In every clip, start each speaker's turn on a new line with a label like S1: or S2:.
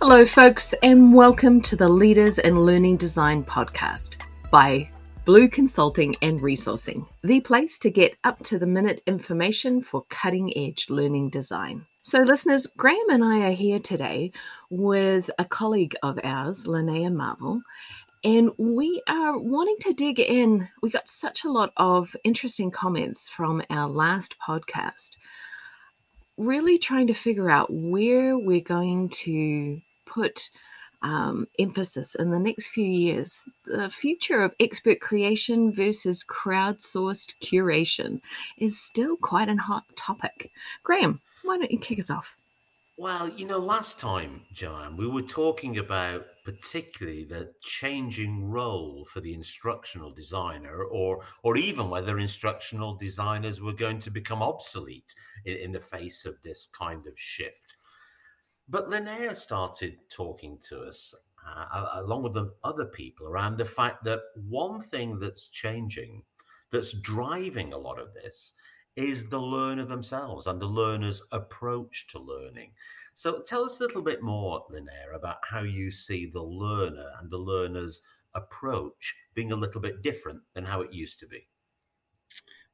S1: Hello, folks, and welcome to the Leaders in Learning Design podcast by Blue Consulting and Resourcing, the place to get up to the minute information for cutting edge learning design. So, listeners, Graham and I are here today with a colleague of ours, Linnaea Marvell, and we are wanting to dig in. We got such a lot of interesting comments from our last podcast really trying to figure out where we're going to put um, emphasis in the next few years. The future of expert creation versus crowdsourced curation is still quite a hot topic. Graham, why don't you kick us off?
S2: Well, you know, last time, Joanne, we were talking about particularly the changing role for the instructional designer, or or even whether instructional designers were going to become obsolete in, in the face of this kind of shift. But Linnaea started talking to us, uh, along with the other people, around the fact that one thing that's changing, that's driving a lot of this, is the learner themselves and the learner's approach to learning. So tell us a little bit more, Linnaea, about how you see the learner and the learner's approach being a little bit different than how it used to be.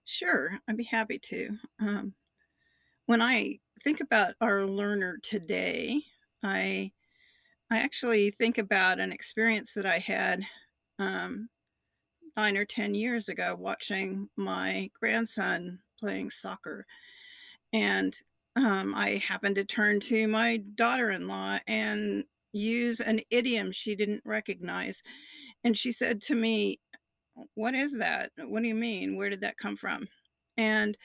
S3: Sure, I'd be happy to. Um, when I think about our learner today, I I actually think about an experience that I had um, nine or ten years ago, watching my grandson playing soccer, and um, I happened to turn to my daughter-in-law and use an idiom she didn't recognize, and she said to me, "What is that? What do you mean? Where did that come from?" And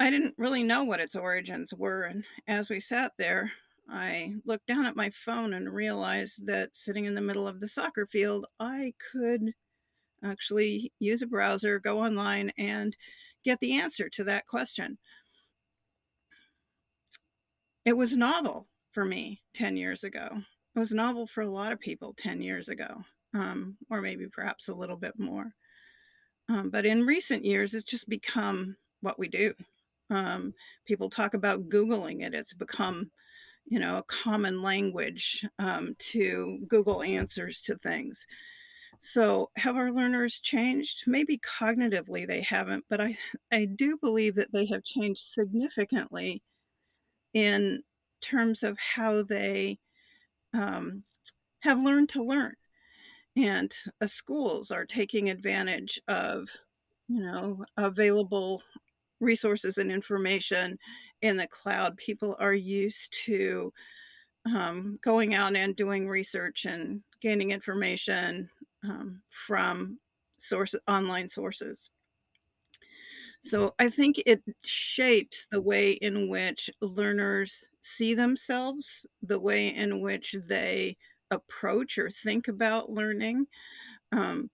S3: I didn't really know what its origins were. And as we sat there, I looked down at my phone and realized that sitting in the middle of the soccer field, I could actually use a browser, go online, and get the answer to that question. It was novel for me 10 years ago. It was novel for a lot of people 10 years ago, um, or maybe perhaps a little bit more. Um, but in recent years, it's just become what we do. Um, people talk about Googling it. It's become, you know, a common language um, to Google answers to things. So, have our learners changed? Maybe cognitively they haven't, but I, I do believe that they have changed significantly in terms of how they um, have learned to learn. And uh, schools are taking advantage of, you know, available resources and information in the cloud. People are used to um, going out and doing research and gaining information um, from source online sources. So I think it shapes the way in which learners see themselves, the way in which they approach or think about learning. Um,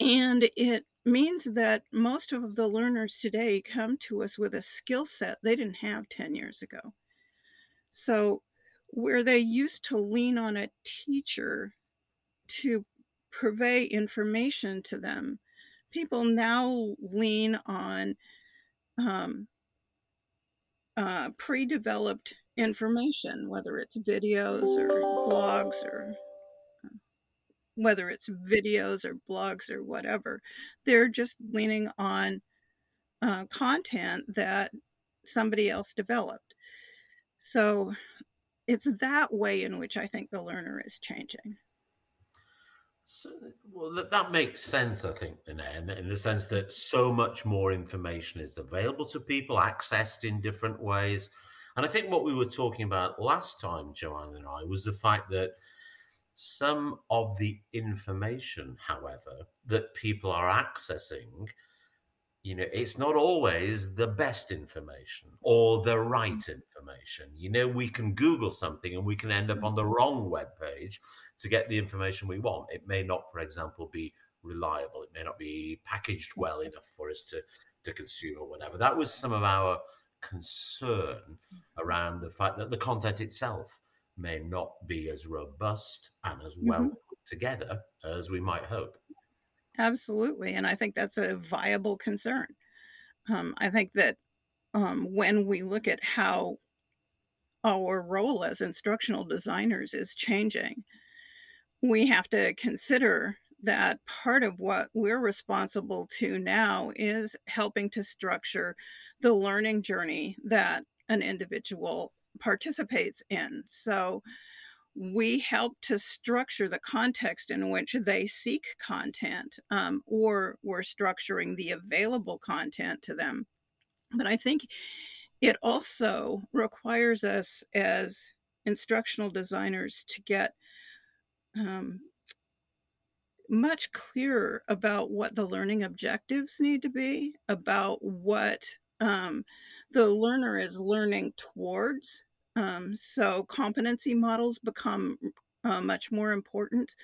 S3: and it means that most of the learners today come to us with a skill set they didn't have 10 years ago. So, where they used to lean on a teacher to purvey information to them, people now lean on um, uh, pre developed information, whether it's videos or blogs or whether it's videos or blogs or whatever. They're just leaning on uh, content that somebody else developed. So it's that way in which I think the learner is changing.
S2: So, well, that makes sense, I think, in, in the sense that so much more information is available to people, accessed in different ways. And I think what we were talking about last time, Joanne and I, was the fact that some of the information, however, that people are accessing, you know, it's not always the best information or the mm. right information. You know, we can Google something and we can end up on the wrong web page to get the information we want. It may not, for example, be reliable. It may not be packaged mm. well enough for us to, to consume or whatever. That was some of our concern mm. around the fact that the content itself may not be as robust and as well mm-hmm. put together as we might hope.
S3: Absolutely. And I think that's a viable concern. Um, I think that um, when we look at how our role as instructional designers is changing. We have to consider that part of what we're responsible to now is helping to structure the learning journey that an individual participates in. So we help to structure the context in which they seek content, um, or we're structuring the available content to them. But I think it also requires us as instructional designers to get um, much clearer about what the learning objectives need to be, about what um, the learner is learning towards. Um, so, competency models become uh, much more important.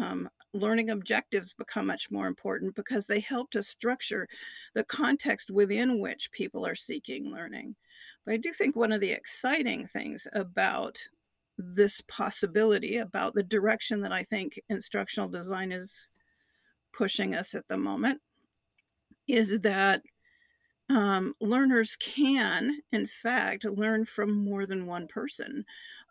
S3: Um, learning objectives become much more important because they help to structure the context within which people are seeking learning. But I do think one of the exciting things about this possibility about the direction that I think instructional design is pushing us at the moment is that um, learners can, in fact, learn from more than one person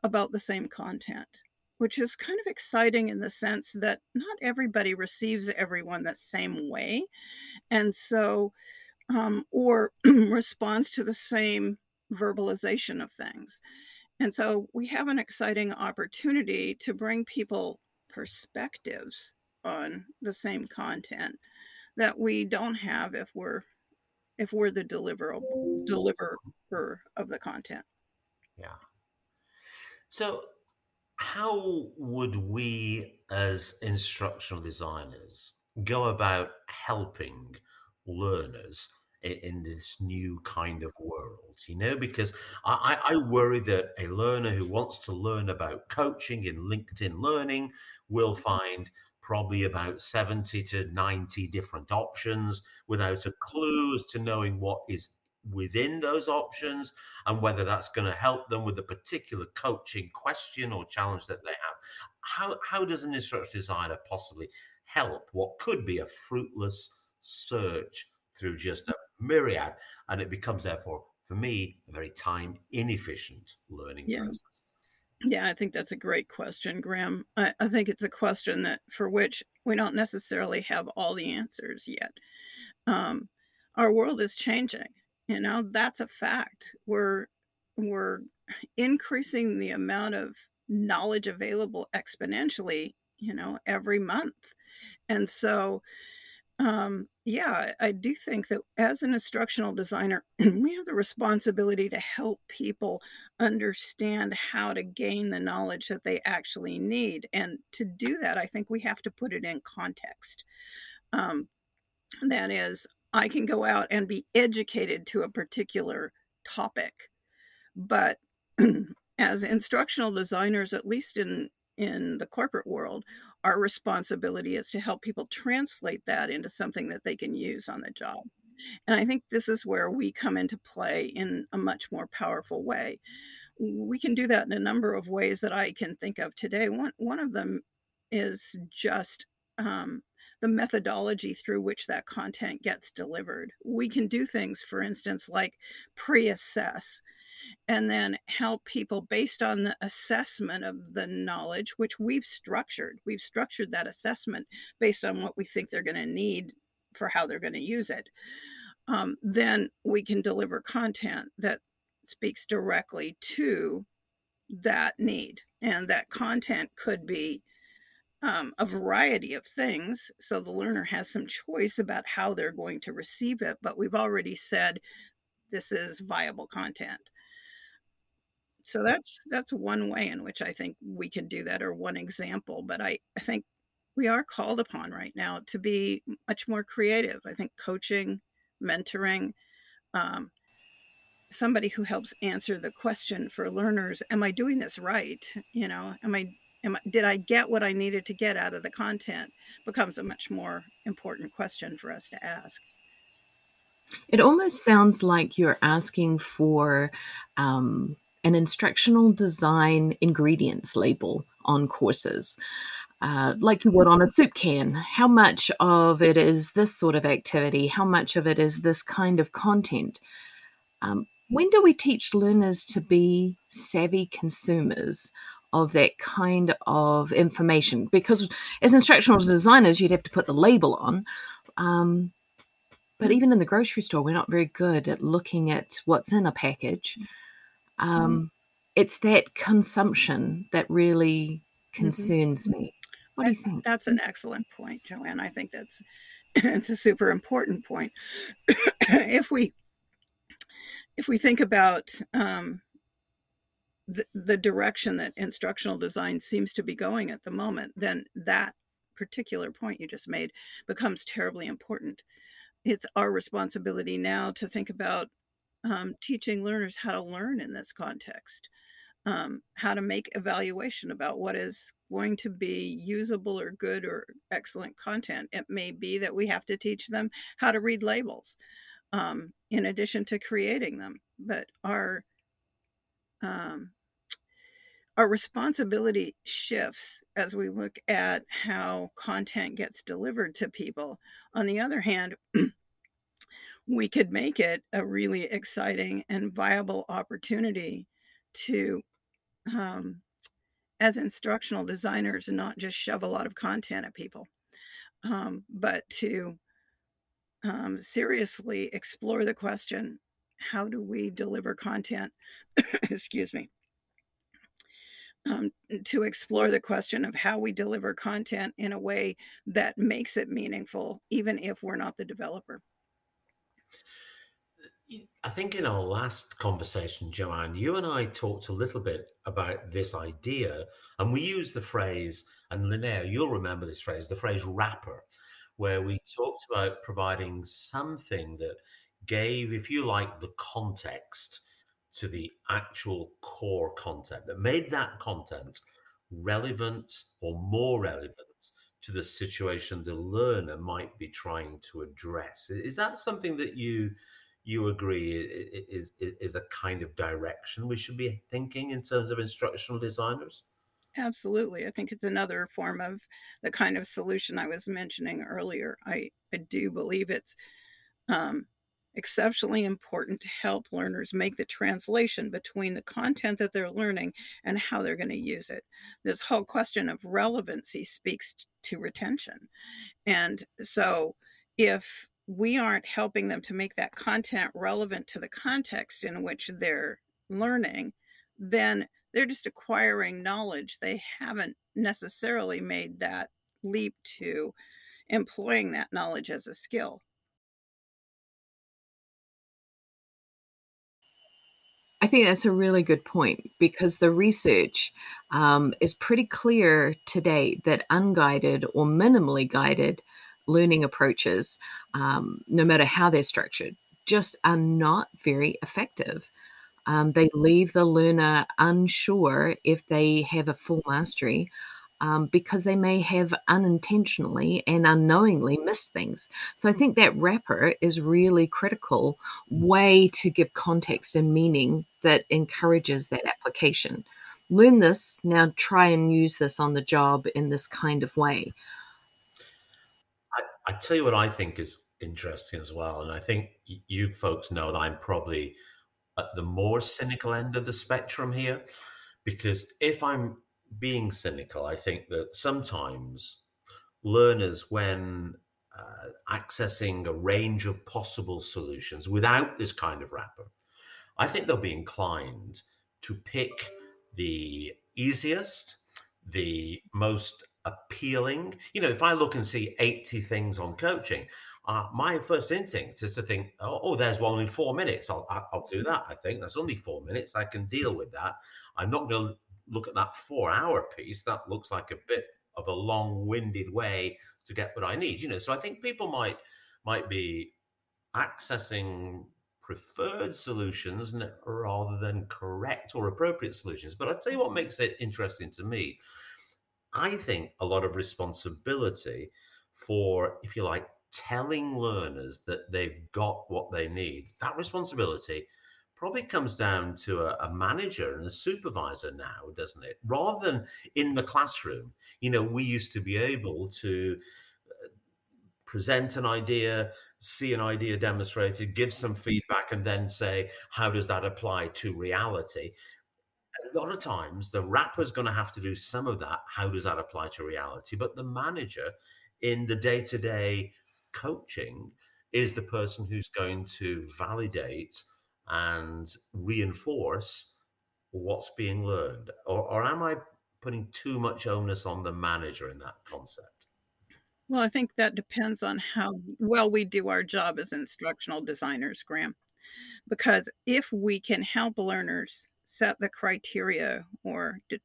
S3: about the same content, which is kind of exciting in the sense that not everybody receives everyone the same way. And so, um, or responds to the same verbalization of things. And so we have an exciting opportunity to bring people perspectives on the same content that we don't have if we're if we're the deliverable deliverer of the content.
S2: Yeah. So how would we as instructional designers go about helping learners in this new kind of world, you know, because I, I, worry that a learner who wants to learn about coaching in LinkedIn Learning will mm-hmm. find probably about 70 to 90 different options without a clue as to knowing what is within those options and whether that's going to help them with the particular coaching question or challenge that they have. How, how does an instructor designer possibly help what could be a fruitless search through just a myriad, and it becomes therefore for me a very time inefficient learning
S3: yeah.
S2: process.
S3: Yeah, I think that's a great question, Graham. I, I, think it's a question that for which we don't necessarily have all the answers yet. Um, our world is changing. You know, that's a fact. We're we're increasing the amount of knowledge available exponentially, you know, every month. And so um, yeah, I do think that as an instructional designer, we have the responsibility to help people understand how to gain the knowledge that they actually need. And to do that, I think we have to put it in context. Um, that is, I can go out and be educated to a particular topic, but as instructional designers, at least in in the corporate world, our responsibility is to help people translate that into something that they can use on the job. And I think this is where we come into play in a much more powerful way. We can do that in a number of ways that I can think of today. One, one of them is just um, the methodology through which that content gets delivered. We can do things, for instance, like pre assess and then help people based on the assessment of the knowledge, which we've structured. We've structured that assessment based on what we think they're going to need for how they're going to use it. Um, then we can deliver content that speaks directly to that need. And that content could be um, a variety of things. So the learner has some choice about how they're going to receive it. But we've already said this is viable content so that's that's one way in which I think we can do that, or one example. But I, I think we are called upon right now to be much more creative. I think coaching, mentoring, um, somebody who helps answer the question for learners: Am I doing this right? You know, am I Am, did I get what I needed to get out of the content? Becomes a much more important question for us to ask.
S1: It almost sounds like you're asking for um, an instructional design ingredients label on courses. Uh, like you would on a soup can. How much of it is this sort of activity? How much of it is this kind of content? Um, when do we teach learners to be savvy consumers of that kind of information? Because as instructional designers, you'd have to put the label on. Um, but even in the grocery store, we're not very good at looking at what's in a package. Mm-hmm. Um, it's that consumption that really mm-hmm. concerns mm-hmm. me. What do you think?
S3: That's an excellent point, Joanne. I think that's it's a super important point. if we if we think about um, the, the direction that instructional design seems to be going at the moment, then that particular point you just made becomes terribly important. It's our responsibility now to think about um, teaching learners how to learn in this context, um, how to make evaluation about what is going to be usable or good or excellent content. It may be that we have to teach them how to read labels um, in addition to creating them. But our um, our responsibility shifts as we look at how content gets delivered to people. On the other hand, we could make it a really exciting and viable opportunity to, um, as instructional designers, not just shove a lot of content at people, um, but to um, seriously explore the question how do we deliver content? Excuse me. Um, to explore the question of how we deliver content in a way that makes it meaningful, even if we're not the developer.
S2: I think in our last conversation, Joanne, you and I talked a little bit about this idea, and we used the phrase, and Linnaea, you'll remember this phrase, the phrase wrapper where we talked about providing something that gave, if you like, the context to the actual core content that made that content relevant or more relevant to the situation the learner might be trying to address. Is that something that you you agree is, is, is a kind of direction we should be thinking in terms of instructional designers?
S3: Absolutely. I think it's another form of the kind of solution I was mentioning earlier. I, I do believe it's um, exceptionally important to help learners make the translation between the content that they're learning and how they're going to use it. This whole question of relevancy speaks to retention. And so if we aren't helping them to make that content relevant to the context in which they're learning, then they're just acquiring knowledge. They haven't necessarily made that leap to employing that knowledge as a skill.
S1: I think that's a really good point because the research um, is pretty clear today that unguided or minimally guided learning approaches, um, no matter how they're structured, just are not very effective. Um, they leave the learner unsure if they have a full mastery um, because they may have unintentionally and unknowingly missed things. So I think that wrapper is really critical way to give context and meaning that encourages that application. Learn this, now try and use this on the job in this kind of way.
S2: I, I tell you what I think is interesting as well. And I think you folks know that I'm probably at the more cynical end of the spectrum here. Because if I'm being cynical, I think that sometimes learners, when uh, accessing a range of possible solutions without this kind of wrapper, I think they'll be inclined to pick the easiest, the most appealing. You know, if I look and see 80 things on coaching, uh, my first instinct is to think, oh, oh there's one in four minutes. I'll, I'll do that. I think that's only four minutes. I can deal with that. I'm not going to look at that four hour piece. That looks like a bit of a long winded way to get what I need. You know, so I think people might might be accessing preferred solutions rather than correct or appropriate solutions. But I tell you what mm-hmm. makes it interesting to me. I think a lot of responsibility for, if you like, telling learners that they've got what they need, that responsibility probably comes down to a, a, manager and a supervisor now, doesn't it? Rather than in the classroom. You know, we used to be able to uh, present an idea, see an idea demonstrated, give some feedback, and then say, how does that apply to reality? A lot of times, the wrapper's going to have to do some of that. How does that apply to reality? But the manager in the day to day coaching is the person who's going to validate and reinforce what's being learned. Or, or am I putting too much onus on the manager in that concept?
S3: Well, I think that depends on how well we do our job as instructional designers, Graham. Because if we can help learners set the criteria or to,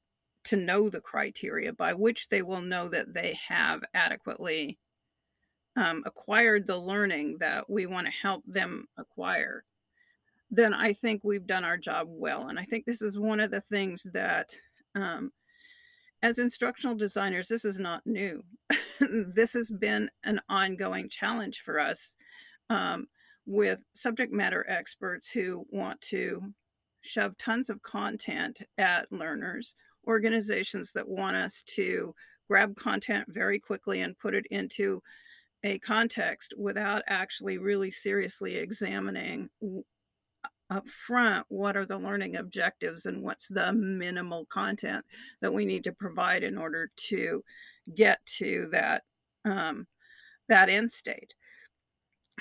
S3: to know the criteria by which they will know that they have adequately um, acquired the learning that we want to help them acquire, then I think we've done our job well. And I think this is one of the things that um, as instructional designers, this is not new. this has been an ongoing challenge for us um, with subject matter experts who want to shove tons of content at learners, organizations that want us to grab content very quickly and put it into a context without actually really seriously examining up front what are the learning objectives and what's the minimal content that we need to provide in order to get to that um, that end state?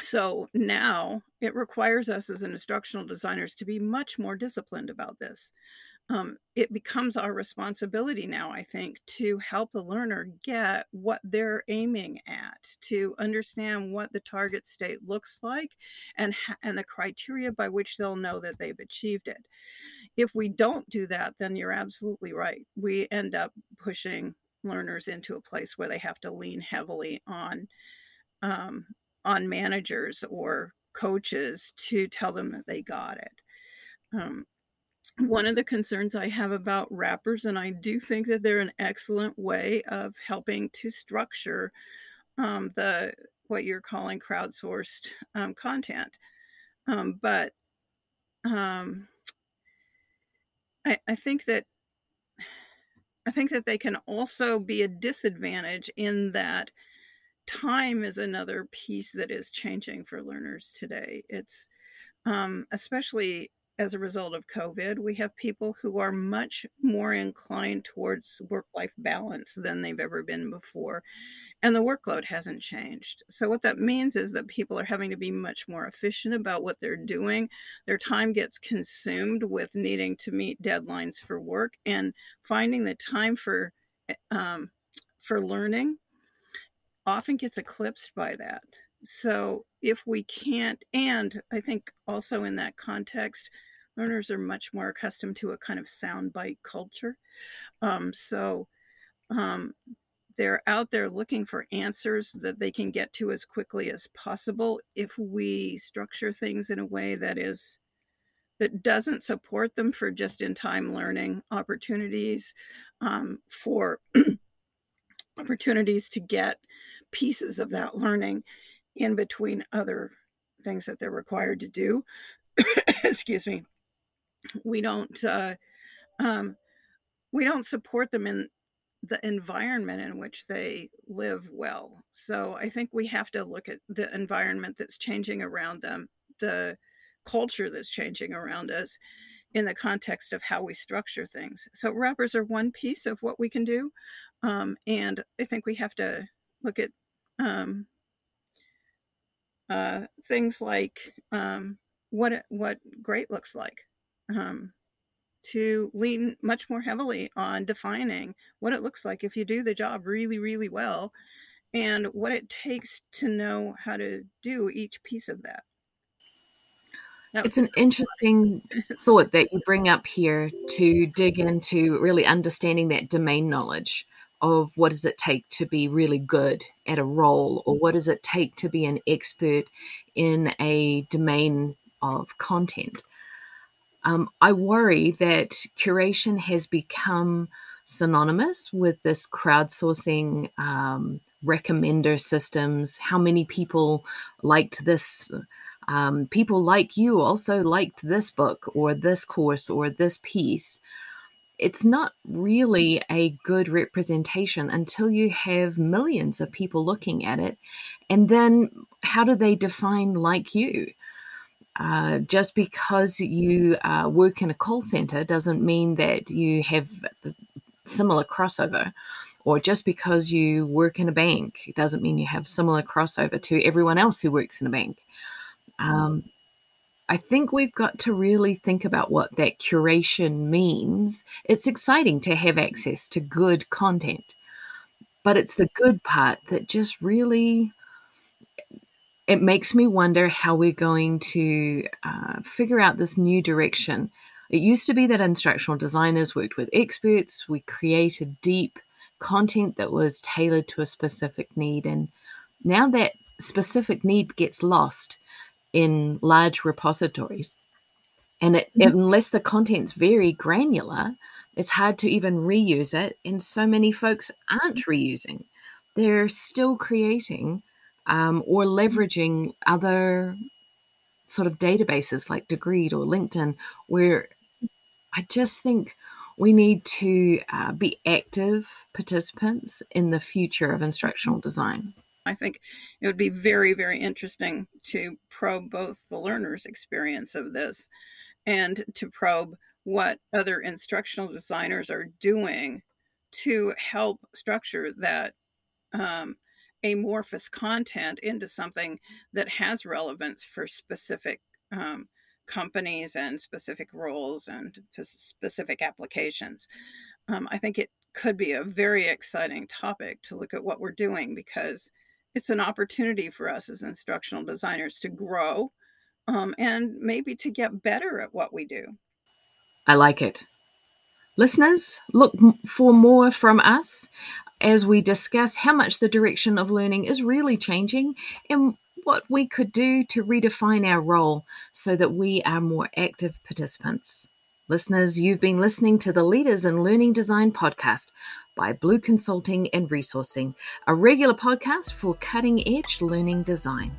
S3: So now it requires us as instructional designers to be much more disciplined about this um, it becomes our responsibility now, I think, to help the learner get what they're aiming at, to understand what the target state looks like, and and the criteria by which they'll know that they've achieved it. If we don't do that, then you're absolutely right. We end up pushing learners into a place where they have to lean heavily on um, on managers or coaches to tell them that they got it. Um, one of the concerns I have about wrappers, and I do think that they're an excellent way of helping to structure um, the what you're calling crowdsourced um, content. Um, but um, I, I think that I think that they can also be a disadvantage in that time is another piece that is changing for learners today. It's um, especially as a result of COVID, we have people who are much more inclined towards work life balance than they've ever been before. And the workload hasn't changed. So, what that means is that people are having to be much more efficient about what they're doing. Their time gets consumed with needing to meet deadlines for work and finding the time for, eh, um, for learning often gets eclipsed by that. So, if we can't, and I think also in that context, learners are much more accustomed to a kind of soundbite culture. Um, so um, they're out there looking for answers that they can get to as quickly as possible. If we structure things in a way that is that doesn't support them for just in time learning opportunities, um, for opportunities to get pieces of that learning in between other things that they're required to do. Excuse me we don't uh, um, we don't support them in the environment in which they live well. So I think we have to look at the environment that's changing around them, the culture that's changing around us in the context of how we structure things. So wrappers are one piece of what we can do. Um, and I think we have to look at um, uh, things like um, what what great looks like um, to lean much more heavily on defining what it looks like if you do the job really, really well and what it takes to know how to do each piece of that.
S1: it's an interesting thought that you bring up here to dig into really understanding that domain knowledge of what does it take to be really good at a role or what does it take to be an expert in a domain of content um, I worry that curation has become synonymous with this crowdsourcing um, recommender systems. How many people liked this? Um, people like you also liked this book or this course or this piece. it's not really a good representation until you have millions of people looking at it. And then how do they define like you? Uh, just because you uh, work in a call center doesn't mean that you have similar crossover. Or just because you work in a bank doesn't mean you have similar crossover to everyone else who works in a bank. Um, I think we've got to really think about what that curation means. It's exciting to have access to good content, but it's the good part that just really it makes me wonder how we're going to uh, figure out this new direction. It used to be that instructional designers worked with experts. We created deep content that was tailored to a specific need, and now that specific need gets lost in large repositories. And it, mm-hmm. unless the content's very granular, it's hard to even reuse it. And so many folks aren't reusing, they're still creating um, or leveraging other sort of databases like Degreed or LinkedIn, where I just think we need to uh, be active participants in the future of instructional design.
S3: I think it would be very, very interesting to probe both the learner's experience of this and to probe what other instructional designers are doing to help structure that um, amorphous content into something that has relevance for specific um, companies and specific roles and specific applications. Um, I think it could be a very exciting topic to look at what we're doing because it's an opportunity for us as instructional designers to grow um, and maybe to get better at what we do.
S1: I like it. Listeners, look for more from us as we discuss how much the direction of learning is really changing and what we could do to redefine our role so that we are more active participants. Listeners, you've been listening to the Leaders in Learning Design podcast by Blue Consulting and Resourcing, a regular podcast for cutting edge learning design.